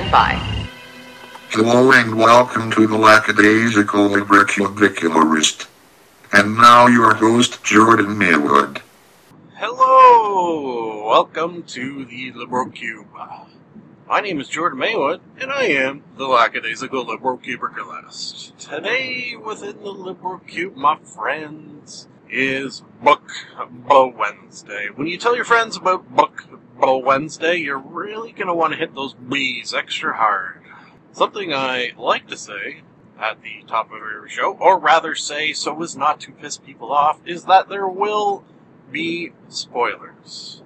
stand by. Hello and welcome to the Lackadaisical Librocubicularist. And now your host, Jordan Maywood. Hello! Welcome to the Liberal Cube. My name is Jordan Maywood, and I am the Lackadaisical Liberal Cubiculist. Today, within the Liberal Cube, my friends, is Book Bwednesday. When you tell your friends about Book Wednesday, you're really going to want to hit those B's extra hard. Something I like to say at the top of every show, or rather say so as not to piss people off, is that there will be spoilers.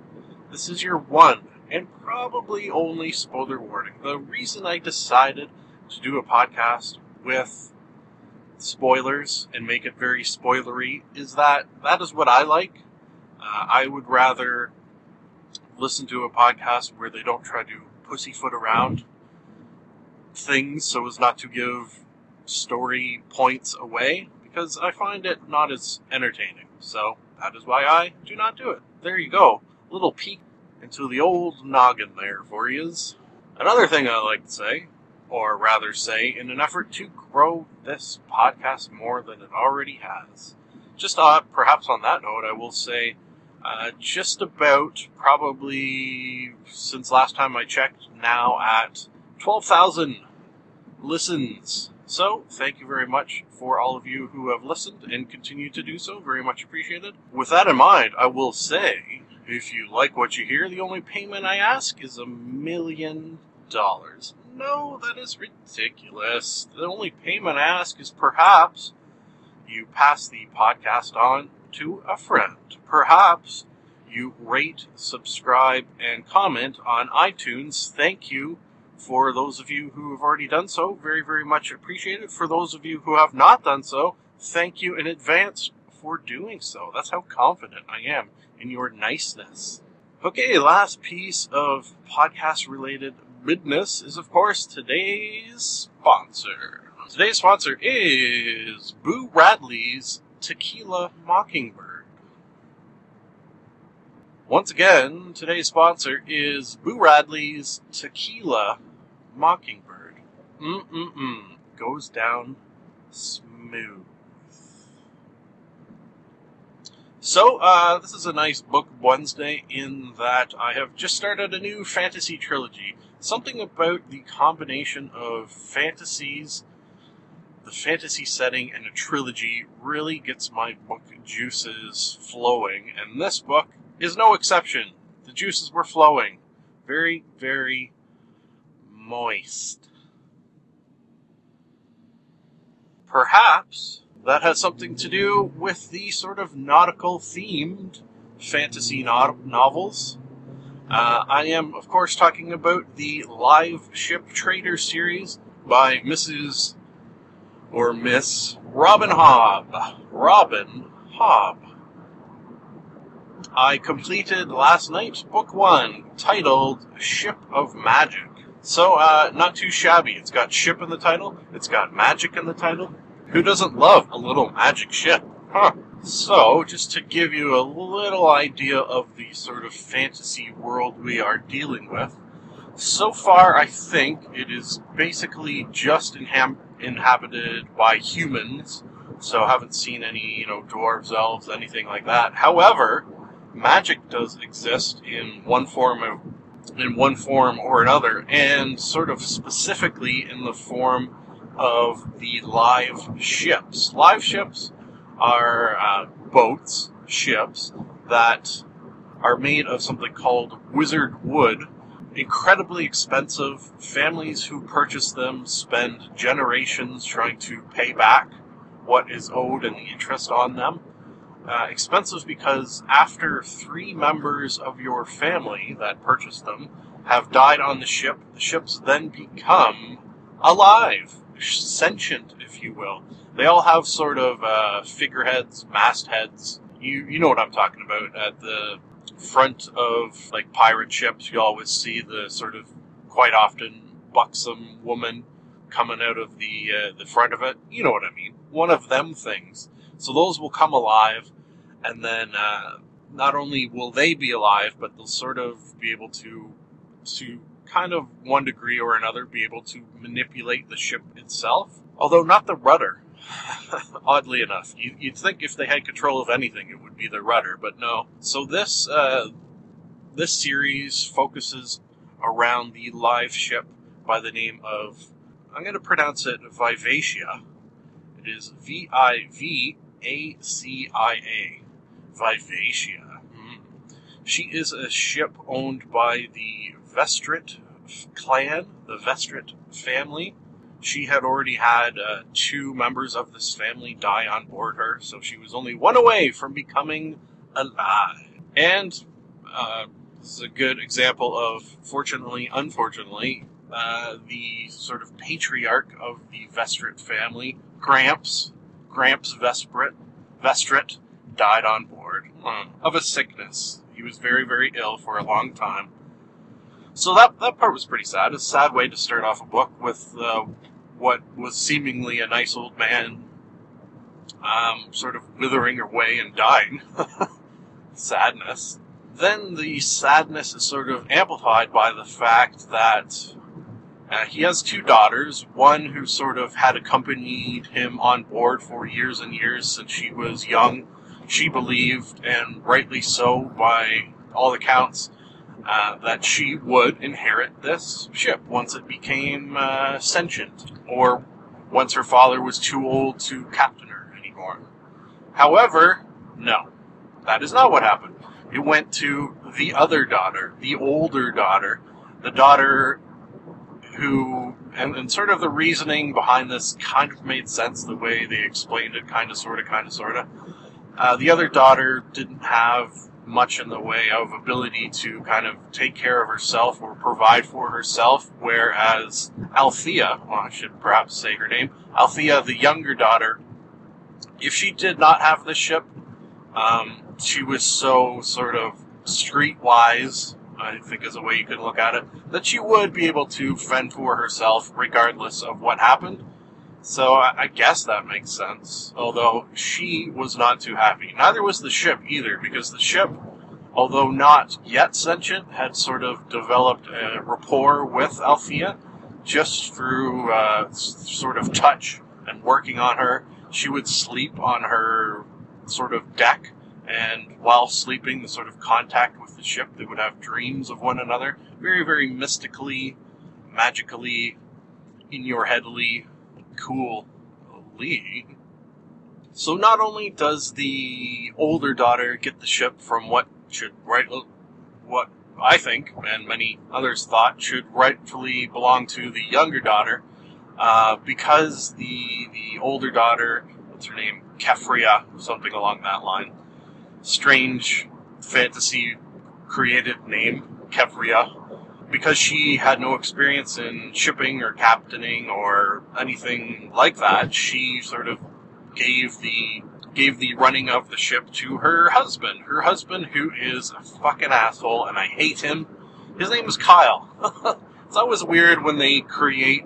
This is your one and probably only spoiler warning. The reason I decided to do a podcast with spoilers and make it very spoilery is that that is what I like. Uh, I would rather listen to a podcast where they don't try to pussyfoot around things so as not to give story points away because I find it not as entertaining. So that is why I do not do it. There you go. Little peek into the old noggin there for yous. Another thing I like to say or rather say, in an effort to grow this podcast more than it already has. Just uh, perhaps on that note, I will say uh, just about probably since last time I checked, now at 12,000 listens. So, thank you very much for all of you who have listened and continue to do so. Very much appreciated. With that in mind, I will say if you like what you hear, the only payment I ask is a million dollars. No, that is ridiculous. The only payment I ask is perhaps you pass the podcast on to a friend. Perhaps you rate, subscribe, and comment on iTunes. Thank you for those of you who have already done so. Very, very much appreciated. For those of you who have not done so, thank you in advance for doing so. That's how confident I am in your niceness. Okay, last piece of podcast related business is, of course, today's sponsor. Today's sponsor is Boo Radley's Tequila Mockingbird. Once again, today's sponsor is Boo Radley's Tequila Mockingbird. Mm-mm-mm. Goes down smooth. So, uh, this is a nice book Wednesday in that I have just started a new fantasy trilogy. Something about the combination of fantasies, the fantasy setting, and a trilogy really gets my book juices flowing, and this book is no exception. The juices were flowing. Very, very moist. Perhaps that has something to do with the sort of nautical themed fantasy no- novels. Uh, I am, of course, talking about the Live Ship Trader series by Mrs. or Miss Robin Hobb. Robin Hobb. I completed last night's book one, titled Ship of Magic. So, uh, not too shabby. It's got ship in the title, it's got magic in the title, who doesn't love a little magic ship? Huh. So, just to give you a little idea of the sort of fantasy world we are dealing with, so far I think it is basically just inham- inhabited by humans, so haven't seen any, you know, dwarves, elves, anything like that. However, magic does exist in one form of in one form or another, and sort of specifically in the form of the live ships. Live ships are uh, boats, ships, that are made of something called wizard wood. Incredibly expensive. Families who purchase them spend generations trying to pay back what is owed and the interest on them. Uh, expensive because after three members of your family that purchased them have died on the ship, the ships then become alive sentient, if you will. They all have sort of uh, figureheads, mastheads. You you know what I'm talking about. At the front of like pirate ships, you always see the sort of quite often buxom woman coming out of the uh, the front of it. You know what I mean? One of them things. So those will come alive, and then uh, not only will they be alive, but they'll sort of be able to to kind of one degree or another, be able to manipulate the ship itself, although not the rudder. Oddly enough, you, would think if they had control of anything, it would be the rudder, but no. So this uh, this series focuses around the live ship by the name of I'm going to pronounce it Vivacia. It is V I V A C I A. Vivacia. Mm. She is a ship owned by the Vestrit clan, the Vestrit family. She had already had uh, two members of this family die on board her, so she was only one away from becoming alive. And uh, this is a good example of, fortunately, unfortunately, uh, the sort of patriarch of the Vestrit family, Gramps, Gramps Vesprit, Vestrit, died on board uh, of a sickness. He was very, very ill for a long time. So that that part was pretty sad. A sad way to start off a book with uh, what was seemingly a nice old man, um, sort of withering away and dying. Sadness. Then the sadness is sort of amplified by the fact that uh, he has two daughters, one who sort of had accompanied him on board for years and years since she was young. She believed, and rightly so by all accounts, uh, that she would inherit this ship once it became uh, sentient, or once her father was too old to captain her anymore. However, no, that is not what happened. It went to the other daughter, the older daughter, the daughter who, and, and sort of the reasoning behind this kind of made sense the way they explained it, kind of, sort of, kind of, sort of. Uh, the other daughter didn't have much in the way of ability to kind of take care of herself or provide for herself, whereas Althea, well, I should perhaps say her name, Althea, the younger daughter, if she did not have the ship, um, she was so sort of streetwise I think is a way you could look at it, that she would be able to fend for herself regardless of what happened. So I, I guess that makes sense. Although she was not too happy. Neither was the ship either, because the ship, although not yet sentient, had sort of developed a rapport with Althea just through uh, sort of touch and working on her. She would sleep on her sort of deck and while sleeping, the sort of contact with the ship, they would have dreams of one another. Very, very mystically, magically, in your headly, cool Lee. So not only does the older daughter get the ship from what should right what I think and many others thought should rightfully belong to the younger daughter, uh, because the the older daughter, what's her name, Keffria, something along that line, strange fantasy created name, Kevria, because she had no experience in shipping or captaining or anything like that. She sort of gave the gave the running of the ship to her husband. Her husband, who is a fucking asshole, and I hate him. His name is Kyle. it's always weird when they create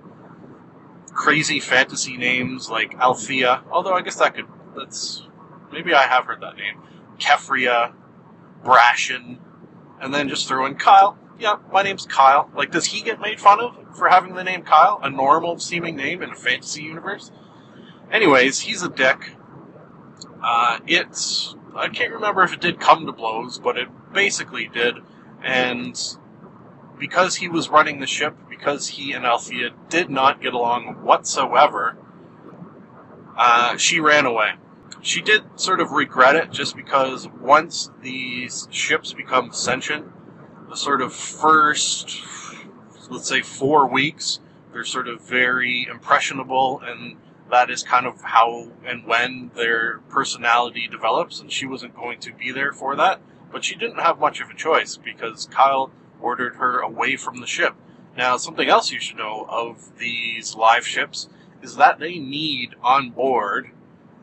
crazy fantasy names like Althea. Although I guess that could that's maybe I have heard that name. Keffria, Brashen, and then just throw in Kyle. Yeah, my name's Kyle. Like, does he get made fun of for having the name Kyle? A normal seeming name in a fantasy universe? Anyways, he's a dick. Uh, it's. I can't remember if it did come to blows, but it basically did. And because he was running the ship, because he and Althea did not get along whatsoever, uh, she ran away she did sort of regret it just because once these ships become sentient, the sort of first, let's say, four weeks, they're sort of very impressionable, and that is kind of how and when their personality develops. And she wasn't going to be there for that, but she didn't have much of a choice because Kyle ordered her away from the ship. Now, something else you should know of these live ships is that they need on board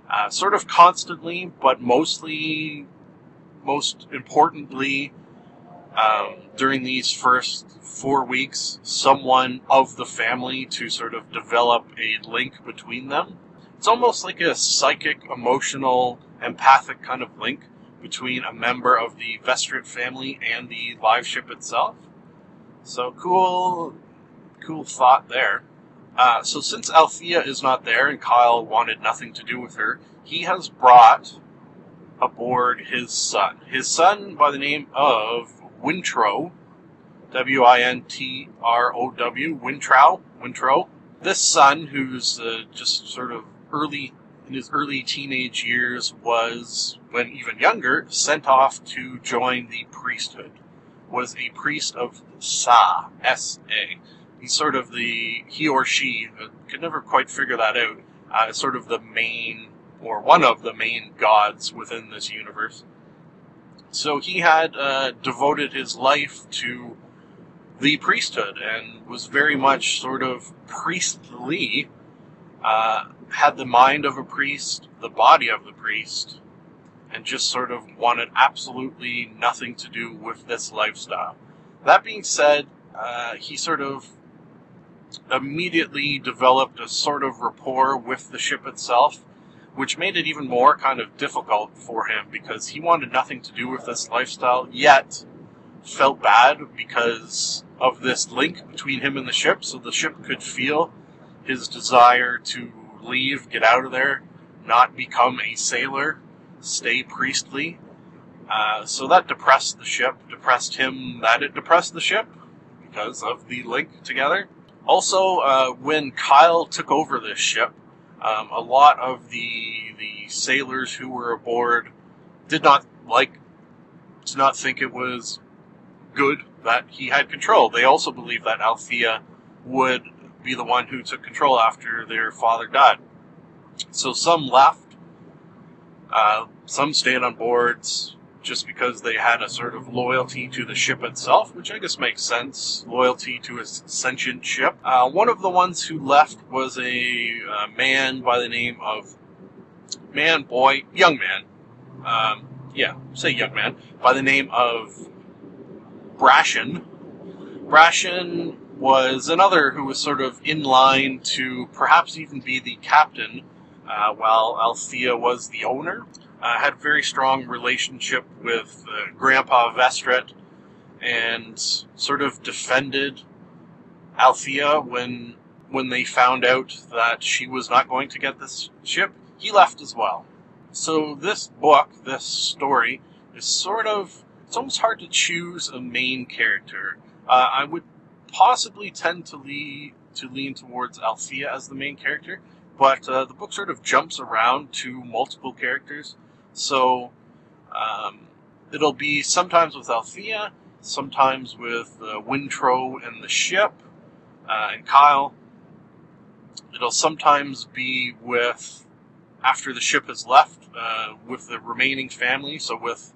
uh, sort of constantly, but mostly, most importantly, um, during these first four weeks, someone of the family to sort of develop a link between them. It's almost like a psychic, emotional, empathic kind of link between a member of the Vestrit family and the live ship itself. So cool, cool thought there. Uh, so since Althea is not there and Kyle wanted nothing to do with her, he has brought aboard his son. His son by the name of Wintrow, W-I-N-T-R-O-W, Wintrow, Wintrow. This son, who's uh, just sort of early in his early teenage years, was, when even younger, sent off to join the priesthood. Was a priest of Sa, S-A. He's sort of the he or she uh, could never quite figure that out. Uh, sort of the main or one of the main gods within this universe. So he had uh, devoted his life to the priesthood and was very much sort of priestly, uh, had the mind of a priest, the body of the priest, and just sort of wanted absolutely nothing to do with this lifestyle. That being said, uh, he sort of immediately developed a sort of rapport with the ship itself which made it even more kind of difficult for him because he wanted nothing to do with this lifestyle, yet felt bad because of this link between him and the ship, so the ship could feel his desire to leave, get out of there, not become a sailor, stay priestly. Uh, so that depressed the ship, depressed him that it depressed the ship because of the link together. Also, uh, when Kyle took over this ship, um, a lot of the the sailors who were aboard did not like, did not think it was good that he had control. They also believed that Althea would be the one who took control after their father died. So some left, uh, some stayed on boards, just because they had a sort of loyalty to the ship itself, which I guess makes sense. Loyalty to a sentient ship. Uh, one of the ones who left was a, a, man by the name of man, boy, young man. Um, yeah, say young man by the name of Brashen. Brashen was another who was sort of in line to perhaps even be the captain, uh, while Althea was the owner uh, had a very strong relationship with uh, Grandpa Vestrit and sort of defended Althea when when they found out that she was not going to get this ship. He left as well. So this book, this story, is sort of it's almost hard to choose a main character. Uh, I would possibly tend to lean to lean towards Althea as the main character, but uh, the book sort of jumps around to multiple characters. So um, it'll be sometimes with Althea, sometimes with uh, Wintrow and the ship, uh, and Kyle. It'll sometimes be with after the ship has left uh, with the remaining family. So with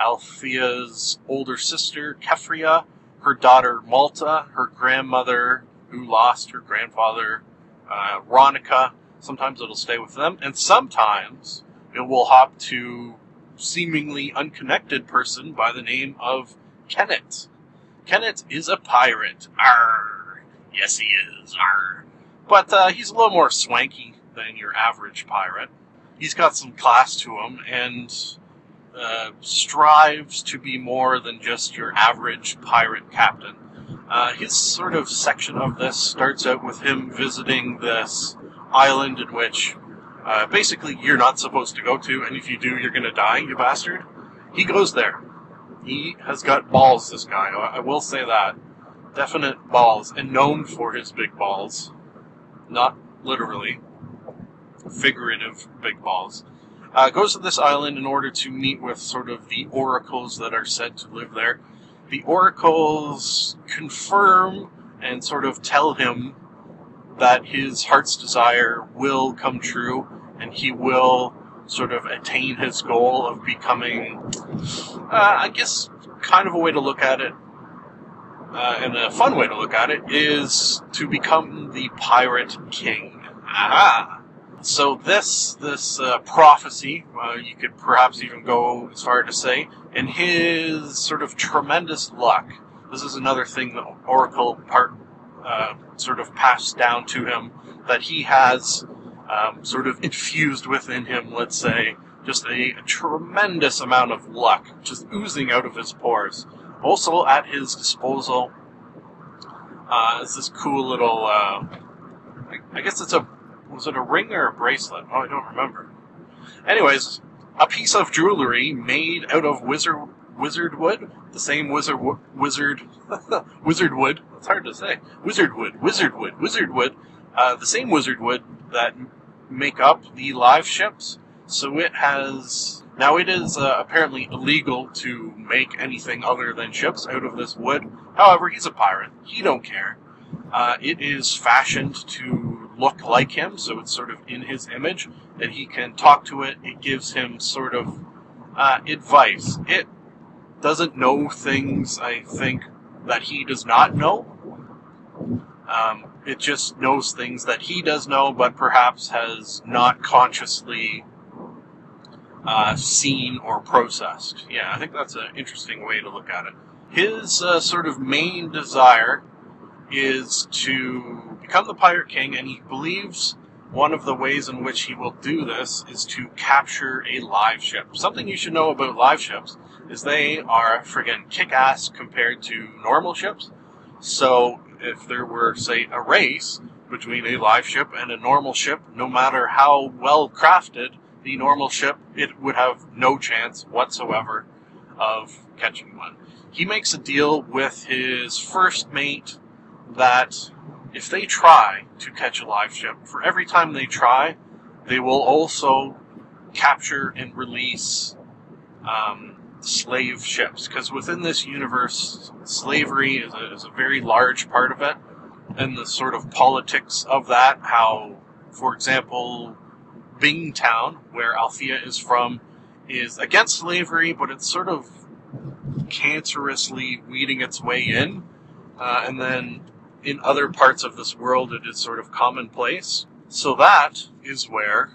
Althea's older sister Keffria, her daughter Malta, her grandmother who lost her grandfather uh, Ronica. Sometimes it'll stay with them, and sometimes it will hop to seemingly unconnected person by the name of Kennit. Kennit is a pirate. Arr! Yes, he is. Arr! But uh, he's a little more swanky than your average pirate. He's got some class to him and uh, strives to be more than just your average pirate captain. Uh, his sort of section of this starts out with him visiting this island in which uh, basically you're not supposed to go to, and if you do, you're gonna die, you bastard. He goes there. He has got balls, this guy. I will say that. Definite balls, and known for his big balls. Not literally. Figurative big balls. Uh, goes to this island in order to meet with sort of the oracles that are said to live there. The oracles confirm and sort of tell him that his heart's desire will come true and he will sort of attain his goal of becoming, uh, I guess, kind of a way to look at it, uh, and a fun way to look at it, is to become the pirate king. Aha! So this this uh, prophecy, uh, you could perhaps even go as far to say, in his sort of tremendous luck. This is another thing that Oracle part uh, sort of passed down to him that he has um, sort of infused within him, let's say, just a, tremendous amount of luck just oozing out of his pores. Also at his disposal Uh, it's this cool little. Uh, I, guess it's a. Was it a ring or a bracelet? Oh, I don't remember. Anyways, a piece of jewelry made out of wizard wizard wood, the same wizard wizard wizard wood. It's hard to say. Wizard wood, wizard wood, wizard wood. Uh, the same wizard wood that make up the live ships. So it has now it is uh, apparently illegal to make anything other than ships out of this wood. However, he's a pirate. He don't care. Uh, it is fashioned to look like him, so it's sort of in his image, and he can talk to it. It gives him sort of uh, advice. It doesn't know things, I think, that he does not know. Um, it just knows things that he does know, but perhaps has not consciously uh, seen or processed. Yeah, I think that's an interesting way to look at it. His uh, sort of main desire is to become the Pirate King, and he believes one of the ways in which he will do this is to capture a live ship. Something you should know about live ships is they are friggin' kick ass compared to normal ships. So, if there were, say, a race between a live ship and a normal ship, no matter how well crafted the normal ship, it would have no chance whatsoever of catching one. He makes a deal with his first mate that if they try to catch a live ship, for every time they try, they will also capture and release um, slave ships. Because within this universe, slavery is a, is a very large part of it, and the sort of politics of that. How, for example, Bingtown, where Althea is from, is against slavery, but it's sort of cancerously weeding its way in. Uh, and then in other parts of this world, it is sort of commonplace. So that is where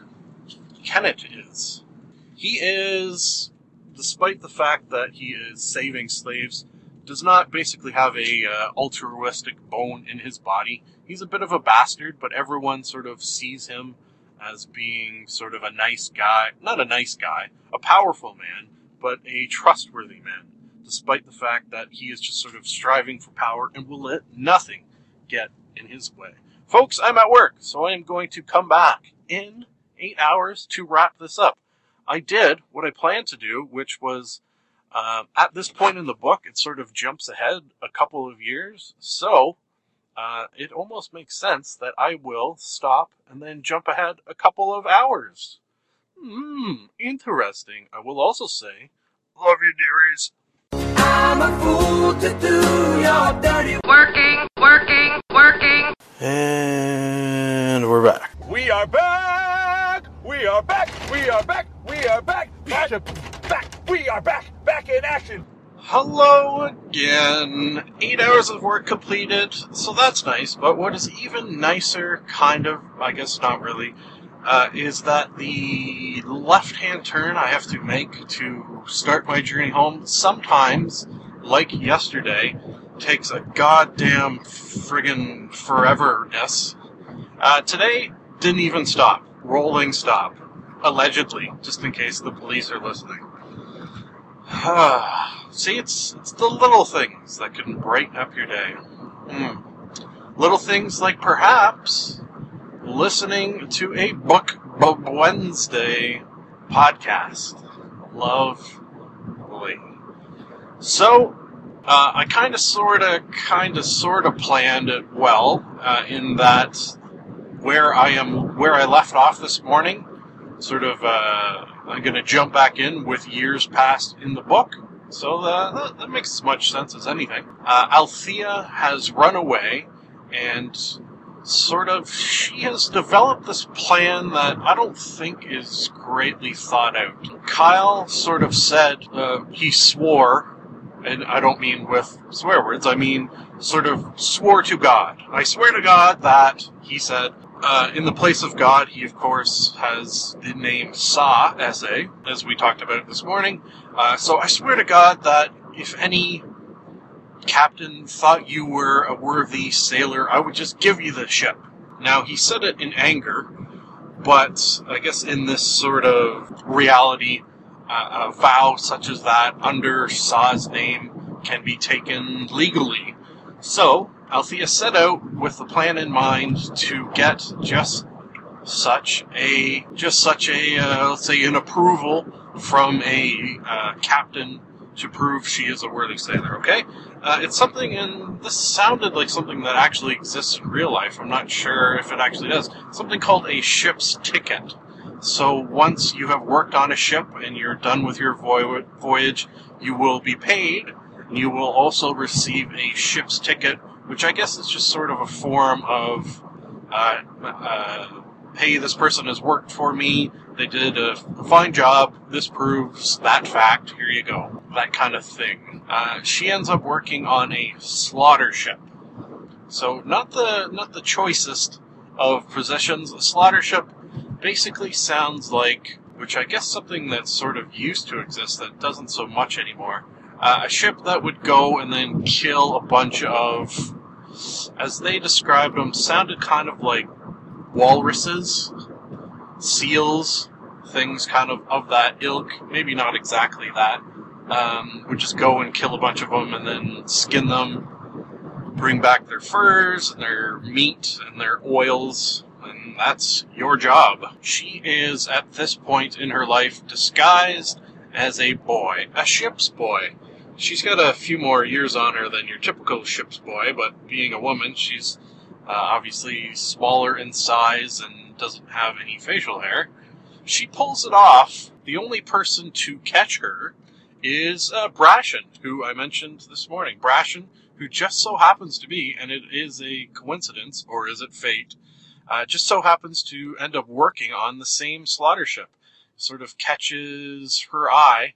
Kennit is. He is, despite the fact that he is saving slaves, does not basically have a uh, altruistic bone in his body. He's a bit of a bastard, but everyone sort of sees him as being sort of a nice guy. Not a nice guy, a powerful man, but a trustworthy man, despite the fact that he is just sort of striving for power and will let nothing get in his way. Folks, I'm at work, so I am going to come back in eight hours to wrap this up. I did what I planned to do, which was uh, at this point in the book, it sort of jumps ahead a couple of years. So uh, it almost makes sense that I will stop and then jump ahead a couple of hours. Hmm, interesting. I will also say, love you, dearies. I'm a fool to do your dirty Working, working, working. And we're back. We are back! We are back! We are back! We are back! Back! Back! We are back! Back in action! Hello again. Eight hours of work completed, so that's nice. But what is even nicer, kind of, I guess not really, uh, is that the left hand turn I have to make to start my journey home sometimes, like yesterday, takes a goddamn friggin' foreverness. Uh, today, didn't even stop. Rolling stop. Allegedly, just in case the police are listening. See, it's it's the little things that can brighten up your day. Hmm. Little things like perhaps listening to a Book Wednesday podcast. Lovely. So, uh, I kind of, sort of, kind of, sort of planned it well uh, in that where I am, where I left off this morning, sort of, uh, I'm going to jump back in with years past in the book. So uh, that, that makes as much sense as anything. Uh, Althea has run away, and sort of she has developed this plan that I don't think is greatly thought out. Kyle sort of said uh, he swore, and I don't mean with swear words. I mean sort of swore to God. I swear to God that he said uh, in the place of God, he of course has the name Sa, S-A, as we talked about this morning. Uh, so I swear to God that if any captain thought you were a worthy sailor, I would just give you the ship. Now, he said it in anger, but I guess in this sort of reality, uh, a vow such as that under Sa's name can be taken legally. So, Althea set out with the plan in mind to get just such a just such a uh, let's say an approval from a uh, captain to prove she is a worthy sailor. Okay, uh, it's something, and this sounded like something that actually exists in real life. I'm not sure if it actually does. Something called a ship's ticket. So once you have worked on a ship and you're done with your voyage, you will be paid. And you will also receive a ship's ticket, which I guess is just sort of a form of uh, uh, hey, this person has worked for me. They did a fine job. This proves that fact. Here you go. That kind of thing. Uh, she ends up working on a slaughter ship. So not the not the choicest of possessions. A slaughter ship basically sounds like, which I guess something that's sort of used to exist that doesn't so much anymore. Uh, a ship that would go and then kill a bunch of, as they described them, sounded kind of like walruses, seals, things kind of of that ilk. Maybe not exactly that. Um, would just go and kill a bunch of them and then skin them, bring back their furs and their meat and their oils, and that's your job. She is at this point in her life disguised as a boy, a ship's boy. She's got a few more years on her than your typical ship's boy, but being a woman, she's uh, obviously smaller in size and doesn't have any facial hair. She pulls it off. The only person to catch her is uh, Brashen, who I mentioned this morning. Brashen, who just so happens to be, and it is a coincidence, or is it fate, uh, just so happens to end up working on the same slaughter ship. Sort of catches her eye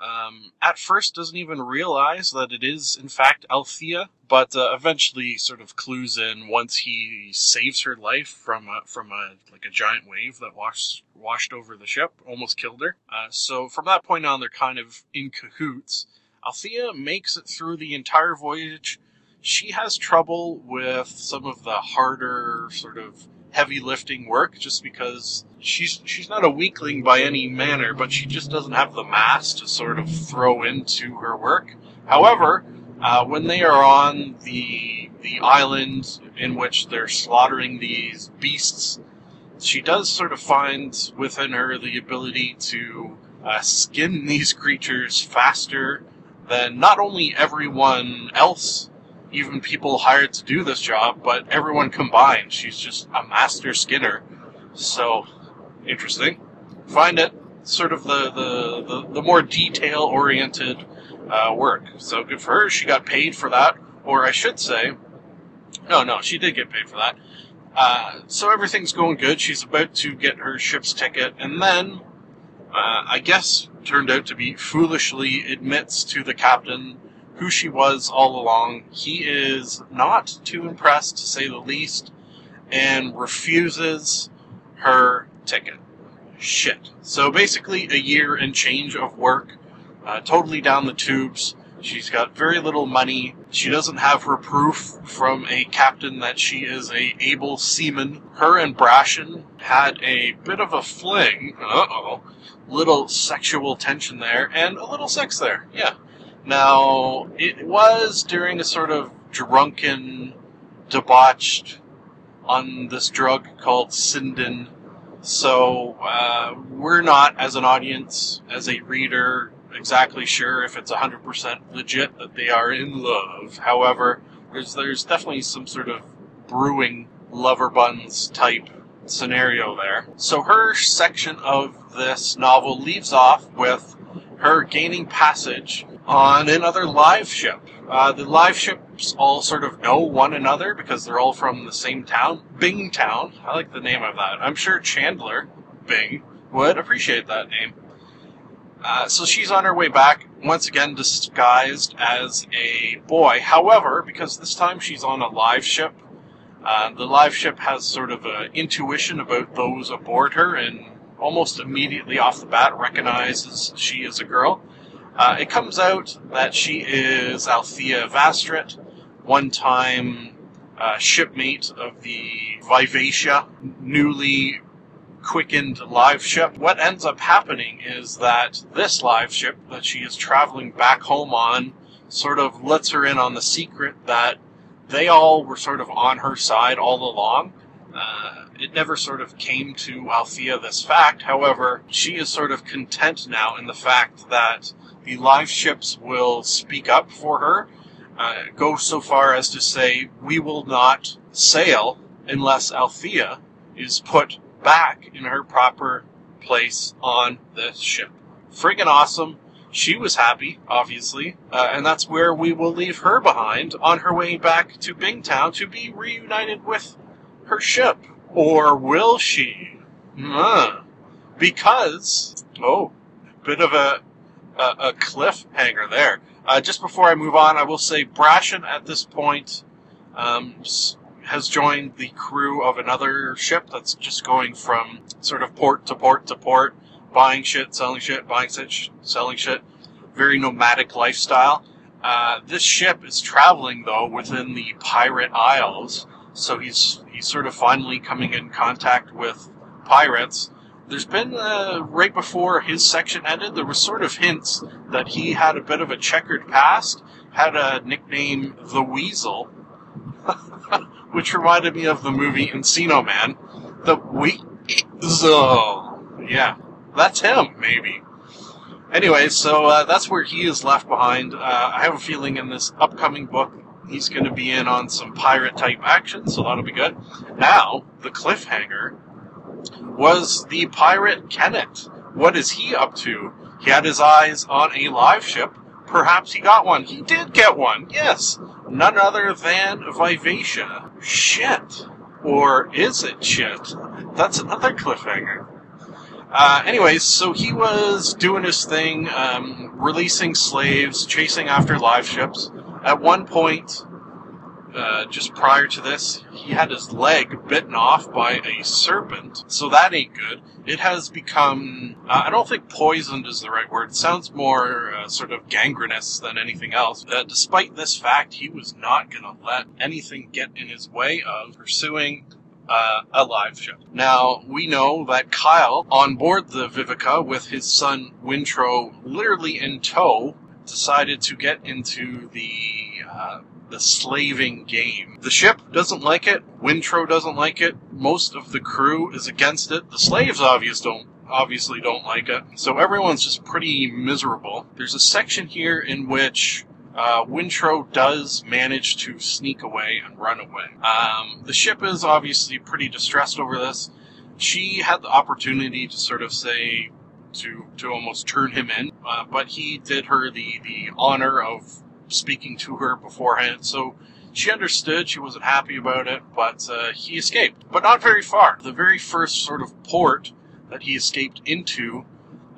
um, at first doesn't even realize that it is in fact Althea, but uh, eventually sort of clues in once he saves her life from a, from a like a giant wave that washed washed over the ship, almost killed her. Uh, so from that point on, they're kind of in cahoots. Althea makes it through the entire voyage. She has trouble with some of the harder sort of heavy lifting work just because she's she's not a weakling by any manner, but she just doesn't have the mass to sort of throw into her work. However, uh, when they are on the the island in which they're slaughtering these beasts, she does sort of find within her the ability to uh, skin these creatures faster than not only everyone else even people hired to do this job, but everyone combined. She's just a master skinner. So, interesting. Find it sort of the, the, the, the more detail oriented uh, work. So, good for her. She got paid for that. Or I should say, no, no, she did get paid for that. Uh, so, everything's going good. She's about to get her ship's ticket. And then, uh, I guess, turned out to be foolishly admits to the captain who she was all along. He is not too impressed, to say the least, and refuses her ticket. Shit. So basically, a year and change of work, uh, totally down the tubes. She's got very little money. She doesn't have her proof from a captain that she is a able seaman. Her and Brashen had a bit of a fling. Uh oh. Little sexual tension there, and a little sex there. Yeah. Now, it was during a sort of drunken, debauched on this drug called cindin. So, uh, we're not, as an audience, as a reader, exactly sure if it's 100% legit that they are in love. However, there's, there's definitely some sort of brewing lover buns type scenario there. So her section of this novel leaves off with her gaining passage on another live ship. Uh, the live ships all sort of know one another because they're all from the same town, Bing Town. I like the name of that. I'm sure Chandler Bing would appreciate that name. Uh, so she's on her way back, once again disguised as a boy. However, because this time she's on a live ship, uh, the live ship has sort of an intuition about those aboard her and almost immediately off the bat recognizes she is a girl. Uh, it comes out that she is Althea Vestrit, one time uh, shipmate of the Vivacia, newly quickened live ship. What ends up happening is that this live ship that she is traveling back home on sort of lets her in on the secret that they all were sort of on her side all along. Uh, it never sort of came to Althea this fact. However, she is sort of content now in the fact that the live ships will speak up for her, uh, go so far as to say, we will not sail unless Althea is put back in her proper place on the ship. Friggin' awesome. She was happy, obviously, uh, and that's where we will leave her behind on her way back to Bingtown to be reunited with her ship. Or will she? Uh, because, oh, bit of a, a, a cliffhanger there. Uh, just before I move on, I will say Brashen at this point um, has joined the crew of another ship that's just going from sort of port to port to port, buying shit, selling shit, buying shit, selling shit. Very nomadic lifestyle. Uh, this ship is traveling though within the pirate isles, so he's he's sort of finally coming in contact with pirates. There's been uh, right before his section ended, there was sort of hints that he had a bit of a checkered past, had a nickname the Weasel, which reminded me of the movie Encino Man. The Weasel, yeah, that's him maybe. Anyway, so uh, that's where he is left behind. Uh, I have a feeling in this upcoming book he's going to be in on some pirate type action, so that'll be good. Now, the cliffhanger was the pirate Kennit. What is he up to? He had his eyes on a live ship. Perhaps he got one. He did get one, yes. None other than Vivacia. Shit. Or is it shit? That's another cliffhanger. Uh, anyways, so he was doing his thing, um, releasing slaves, chasing after live ships. At one point, uh, just prior to this, he had his leg bitten off by a serpent, so that ain't good. It has become, uh, I don't think poisoned is the right word. It sounds more uh, sort of gangrenous than anything else. Despite this fact, he was not going to let anything get in his way of pursuing uh, a live show. Now, we know that Kyle, on board the Vivacia with his son Wintrow literally in tow, decided to get into the uh, the slaving game. The ship doesn't like it. Wintrow doesn't like it. Most of the crew is against it. The slaves obviously don't obviously don't like it. So everyone's just pretty miserable. There's a section here in which uh, Wintrow does manage to sneak away and run away. Um, the ship is obviously pretty distressed over this. She had the opportunity to sort of say to to almost turn him in, uh, but he did her the the honor of speaking to her beforehand. So she understood. She wasn't happy about it, but uh, he escaped, but not very far. The very first sort of port that he escaped into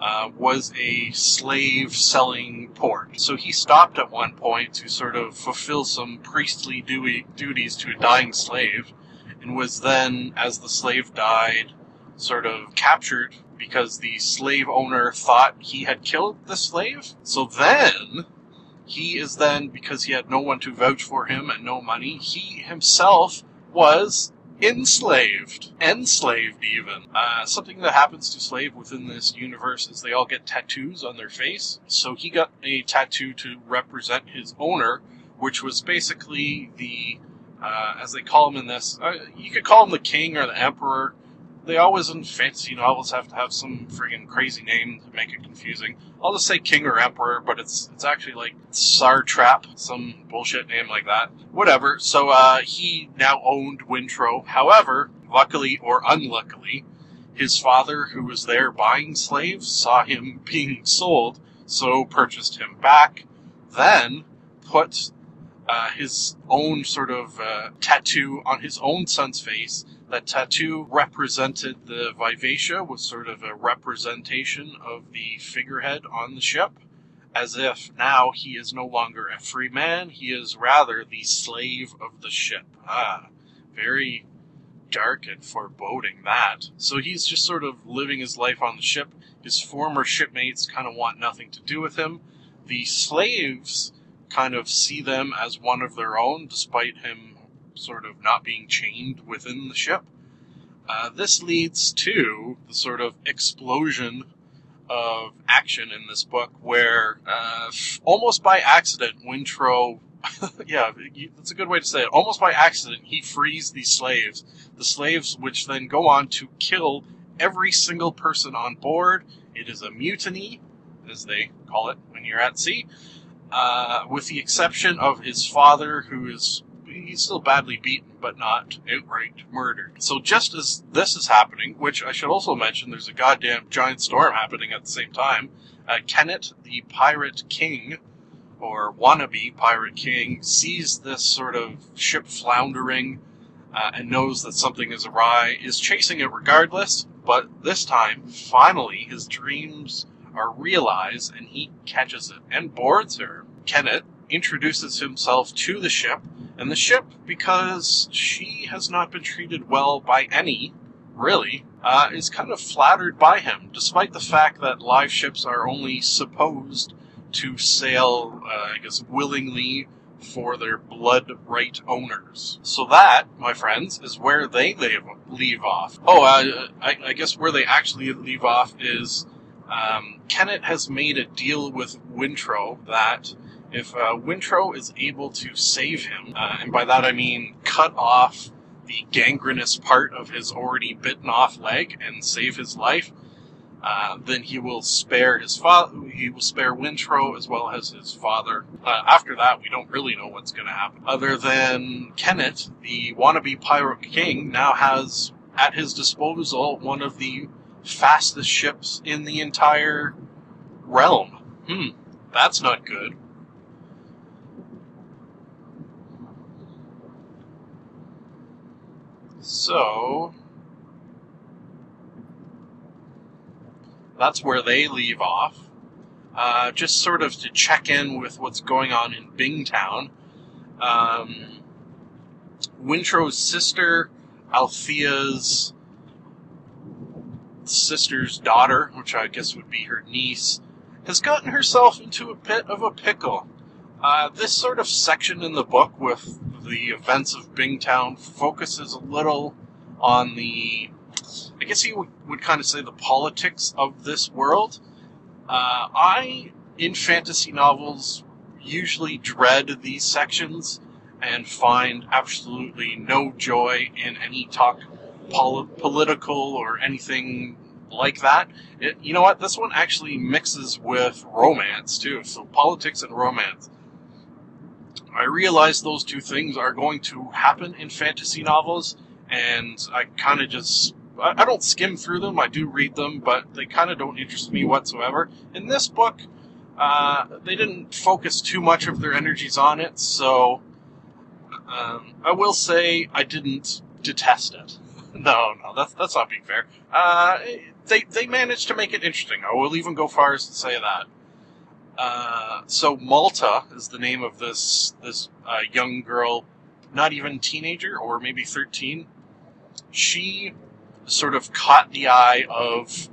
uh, was a slave selling port. So he stopped at one point to sort of fulfill some priestly duty, duties to a dying slave, and was then, as the slave died, sort of captured because the slave owner thought he had killed the slave. So then, he is then, because he had no one to vouch for him and no money, he himself was enslaved. Enslaved, even. Uh, something that happens to slave within this universe is they all get tattoos on their face. So he got a tattoo to represent his owner, which was basically the, uh, as they call him in this, uh, you could call him the king or the emperor. They always in fantasy novels have to have some friggin' crazy name to make it confusing. I'll just say king or emperor, but it's it's actually like Satrap, some bullshit name like that. Whatever. So uh, he now owned Wintrow. However, luckily or unluckily, his father, who was there buying slaves, saw him being sold, so purchased him back. Then put uh, his own sort of uh, tattoo on his own son's face. That tattoo represented the Vivacia, was sort of a representation of the figurehead on the ship, as if now he is no longer a free man, he is rather the slave of the ship. Ah, very dark and foreboding that. So he's just sort of living his life on the ship. His former shipmates kind of want nothing to do with him. The slaves kind of see them as one of their own, despite him sort of not being chained within the ship. Uh, this leads to the sort of explosion of action in this book where, uh, almost by accident, Wintrow yeah, that's a good way to say it. Almost by accident, he frees these slaves. The slaves, which then go on to kill every single person on board. It is a mutiny, as they call it when you're at sea, uh, with the exception of his father, who is he's still badly beaten, but not outright murdered. So just as this is happening, which I should also mention, there's a goddamn giant storm happening at the same time. Uh, Kennit, the pirate king, or wannabe pirate king, sees this sort of ship floundering uh, and knows that something is awry, is chasing it regardless, but this time, finally, his dreams are realized and he catches it and boards her. Kennit introduces himself to the ship, and the ship, because she has not been treated well by any, really, uh, is kind of flattered by him, despite the fact that live ships are only supposed to sail, uh, I guess, willingly for their blood right owners. So that, my friends, is where they leave, leave off. Oh, uh, I, I guess where they actually leave off is um, Kennit has made a deal with Wintrow that if uh, Wintrow is able to save him, uh, and by that I mean cut off the gangrenous part of his already bitten off leg and save his life, uh, then he will spare his father. He will spare Wintrow as well as his father. Uh, after that, we don't really know what's going to happen. Other than Kennit, the wannabe pirate king now has at his disposal one of the fastest ships in the entire realm. Hmm, that's not good. So, that's where they leave off. Uh, just sort of to check in with what's going on in Bingtown. Um, Wintrow's sister, Althea's sister's daughter, which I guess would be her niece, has gotten herself into a bit of a pickle. Uh, this sort of section in the book with the events of Bingtown focuses a little on the, I guess you would, kind of say the politics of this world. Uh, I, in fantasy novels, usually dread these sections and find absolutely no joy in any talk pol- political or anything like that. It, you know what? This one actually mixes with romance too. So politics and romance. I realize those two things are going to happen in fantasy novels, and I kind of just I don't skim through them. I do read them, but they kind of don't interest me whatsoever. In this book, uh, they didn't focus too much of their energies on it, so um, I will say I didn't detest it. no, no, that's that's not being fair. Uh, they they managed to make it interesting. I will even go far as to say that. Uh, so Malta is the name of this this uh, young girl, not even teenager or maybe thirteen. She sort of caught the eye of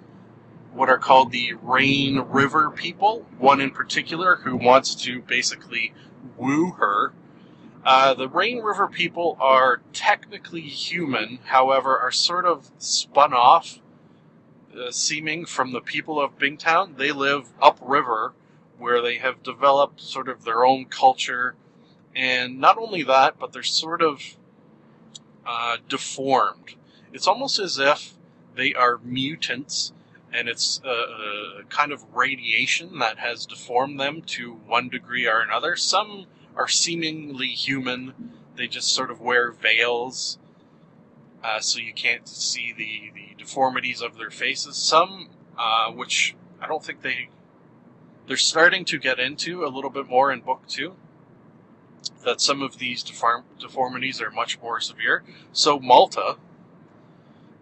what are called the Rain River people. One in particular who wants to basically woo her. Uh, the Rain River people are technically human, however, are sort of spun off, uh, seeming from the people of Bingtown. They live upriver, where they have developed sort of their own culture, and not only that, but they're sort of uh, deformed. It's almost as if they are mutants, and it's a, a kind of radiation that has deformed them to one degree or another. Some are seemingly human; they just sort of wear veils, uh, so you can't see the, the deformities of their faces. Some, uh, which I don't think they they're starting to get into a little bit more in book two. That some of these deform- deformities are much more severe. So Malta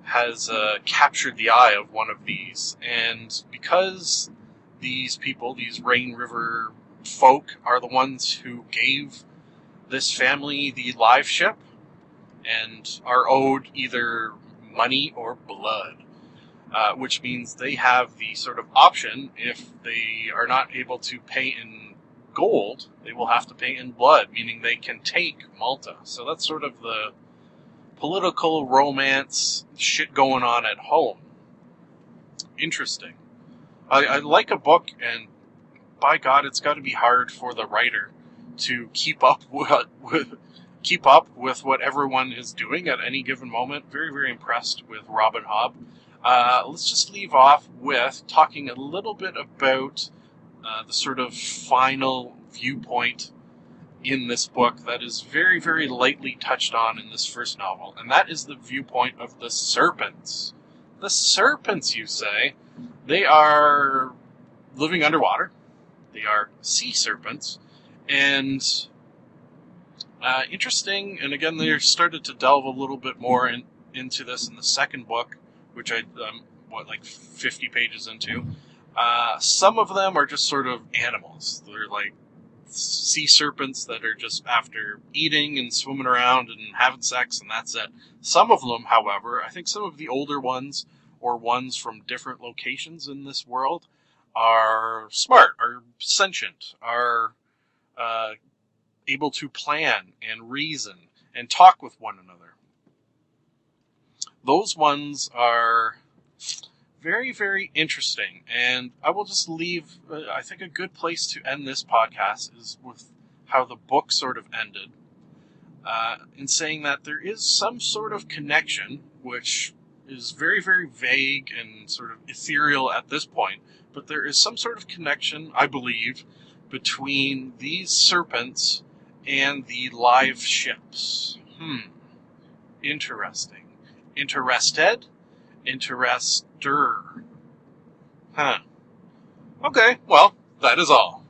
has uh, captured the eye of one of these, and because these people, these Rain River folk, are the ones who gave this family the live ship, and are owed either money or blood uh, which means they have the sort of option if they are not able to pay in gold, they will have to pay in blood, meaning they can take Malta. So that's sort of the political romance shit going on at home. Interesting. I, I like a book, and by God, it's got to be hard for the writer to keep up with, with keep up with what everyone is doing at any given moment. Very, very impressed with Robin Hobb. Uh, let's just leave off with talking a little bit about uh, the sort of final viewpoint in this book that is very, very lightly touched on in this first novel, and that is the viewpoint of the serpents. The serpents, you say? They are living underwater. They are sea serpents, and uh, interesting. And again, they started to delve a little bit more in, into this in the second book, which I um, what like fifty pages into. Uh, some of them are just sort of animals. They're like sea serpents that are just after eating and swimming around and having sex, and that's it. Some of them, however, I think some of the older ones or ones from different locations in this world are smart, are sentient, are uh, able to plan and reason and talk with one another. Those ones are very, very interesting. And I will just leave, uh, I think a good place to end this podcast is with how the book sort of ended. Uh, in saying that there is some sort of connection, which is very, very vague and sort of ethereal at this point, but there is some sort of connection, I believe, between these serpents and the live ships. Hmm. Interesting. Interested? Interester. Huh. Okay, well, that is all.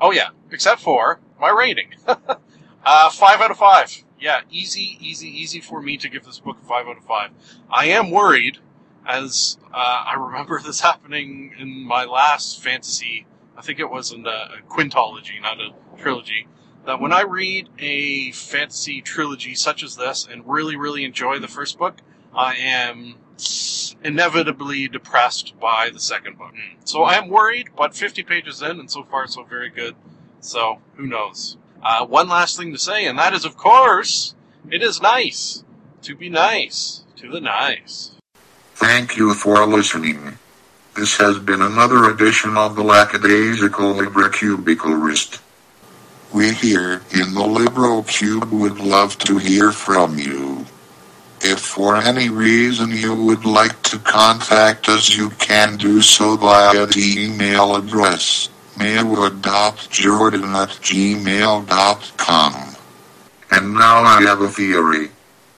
Oh yeah, except for my rating. uh, five out of five. Yeah, easy, easy, easy for me to give this book a five out of five. I am worried, as uh, I remember this happening in my last fantasy. I think it was in a, a quintology, not a trilogy. That when I read a fantasy trilogy such as this and really, really enjoy the first book, I am inevitably depressed by the second book. So I am worried, but 50 pages in, and so far so very good. So who knows? Uh, one last thing to say, and that is, of course, it is nice to be nice to the nice. Thank you for listening. This has been another edition of the Lackadaisical Librocubicularist. We here in the Liberal Cube would love to hear from you. If for any reason you would like to contact us, you can do so via the email address maywood.jordan at gmail.com. And now I have a theory.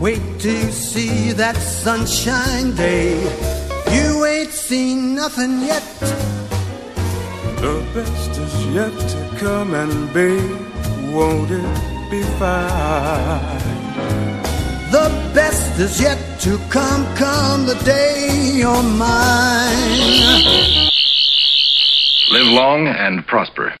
Wait till you see that sunshine day. You ain't seen nothing yet. The best is yet to come, and babe, won't it be fine? The best is yet to come, come the day you're mine. Live long and prosper.